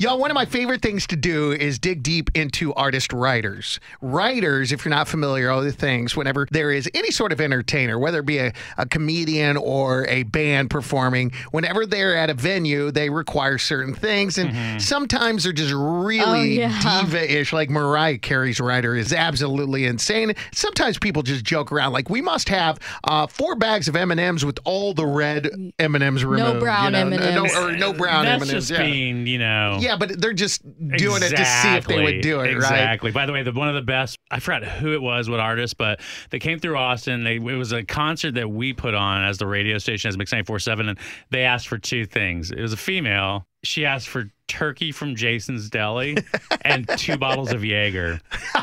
Y'all, one of my favorite things to do is dig deep into artist riders. Riders, if you're not familiar, other things, whenever there is any sort of entertainer, whether it be a, a comedian or a band performing, whenever they're at a venue, they require certain things. And sometimes they're just really Oh, yeah. diva ish, like Mariah Carey's rider is absolutely insane. Sometimes people just joke around, like, we must have uh, four bags of M&Ms with all the red M&Ms removed. No brown you know? M&Ms. No, or no brown That's M&Ms. That's just yeah. being, you know. Yeah, but they're just doing it to see if they would do it, right? Exactly. By the way, the one of the best. I forgot who it was, what artist, but they came through Austin. They, it was a concert that we put on as the radio station as Mix 947, and they asked for two things. It was a female. She asked for turkey from Jason's Deli and two bottles of Jaeger.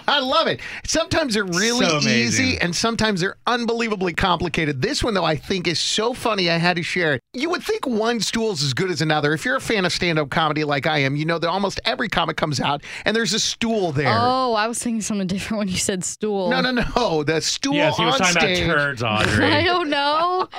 I love it. Sometimes they're really So easy and sometimes they're unbelievably complicated. This one, though, I think is so funny. I had to share it. You would think one stool is as good as another. If you're a fan of stand up comedy like I am, you know that almost every comic comes out and there's a stool there. Oh, I was thinking something different when you said stool. No, no, no. The stool Yes, he was on talking stage. about turds, Audrey. I don't know.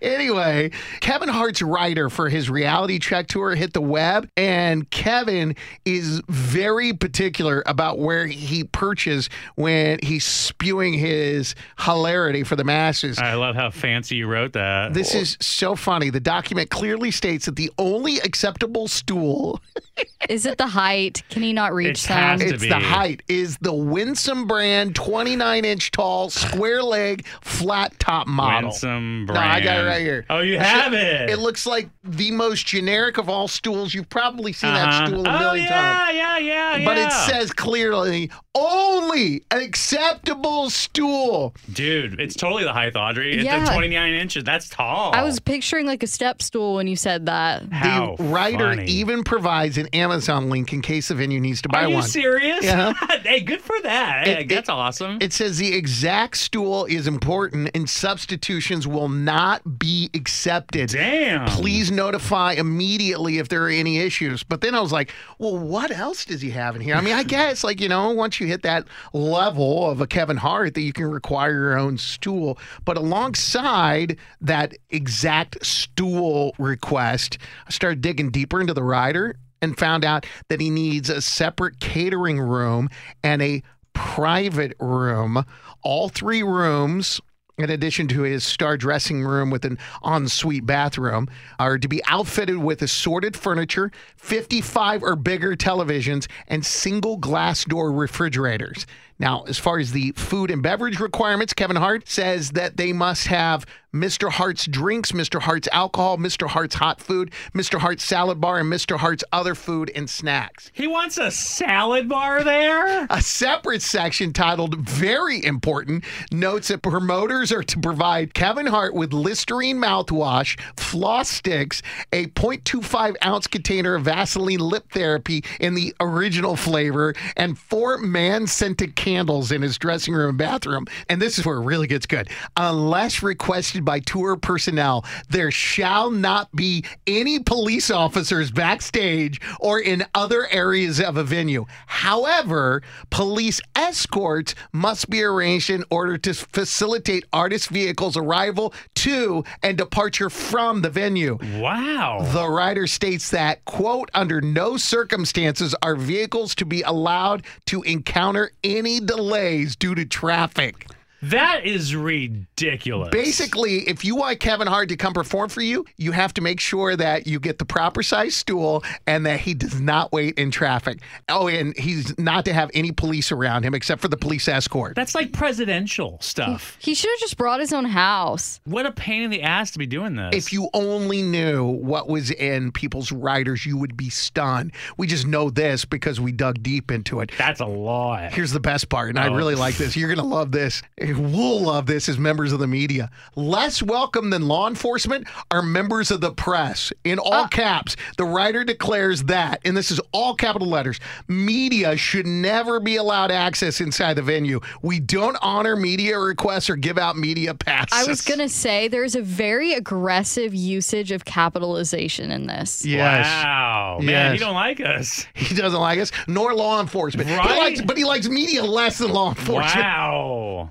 Anyway, Kevin Hart's rider for his reality check tour hit the web, and Kevin is very particular about where he perches when he's spewing his hilarity for the masses. I love how fancy you wrote that. This is so funny. The document clearly states that the only acceptable stool, Is it the height? Can he not reach It has them? to it's be. the height, is the Winsome brand 29 inch tall, square leg, flat top model. Winsome brand. No, I got it right here. Oh, you have it. It looks like the most generic of all stools. You've probably seen that Uh-huh. stool a oh, million yeah, times. yeah, yeah, yeah. But it says clearly only an acceptable stool. Dude, it's totally the height, Audrey. It's Yeah. the 29 inches. That's tall. I was picturing like a step stool when you said that. How the rider funny. even provides an Amazon link in case the venue needs to buy one. Are you one. serious? Yeah. hey, good for that. It- Hey, that's awesome. It says the exact stool is important and substitutions will not be accepted. Damn. Please notify immediately if there are any issues. But then I was like, well, what else does he have in here? I mean, I guess, like, you know, once you hit that level of a Kevin Hart, that you can require your own stool. But alongside that exact stool request, I started digging deeper into the rider and found out that he needs a separate catering room and a private room. All three rooms in addition to his star dressing room with an ensuite bathroom, are to be outfitted with assorted furniture, 55 or bigger televisions, and single glass door refrigerators. Now, as far as the food and beverage requirements, Kevin Hart says that they must have Mr. Hart's drinks, Mr. Hart's alcohol, Mr. Hart's hot food, Mr. Hart's salad bar, and Mr. Hart's other food and snacks. he wants a salad bar there? A separate section titled Very Important notes that promoters are to provide Kevin Hart with Listerine mouthwash, floss sticks, a 0.25 ounce container of Vaseline lip therapy in the original flavor, and four man scented candles in his dressing room and bathroom. And this is where it really gets good. Unless requested by tour personnel, there shall not be any police officers backstage or in other areas of a venue. However, police escorts must be arranged in order to facilitate artist vehicles' arrival to and departure from the venue. Wow. The rider states that, quote, under no circumstances are vehicles to be allowed to encounter any delays due to traffic. That is ridiculous. Basically, if you want Kevin Hart to come perform for you, you have to make sure that you get the proper size stool and that he does not wait in traffic. Oh, and he's not to have any police around him except for the police escort. That's like presidential stuff. He should have just brought his own house. What a pain in the ass to be doing this. If you only knew what was in people's riders, you would be stunned. We just know this because we dug deep into it. That's a lot. Here's the best part, and I Oh. really like this. You're going to love this. We'll love this as members of the media. Less welcome than law enforcement are members of the press. In all uh. caps, the rider declares that, and this is all capital letters media should never be allowed access inside the venue. We don't honor media requests or give out media passes. I was going to say there's a very aggressive usage of capitalization in this. Yes. Wow. Man, he don't like us. He doesn't like us, nor law enforcement. He Right? likes, but he likes media less than law enforcement. Wow.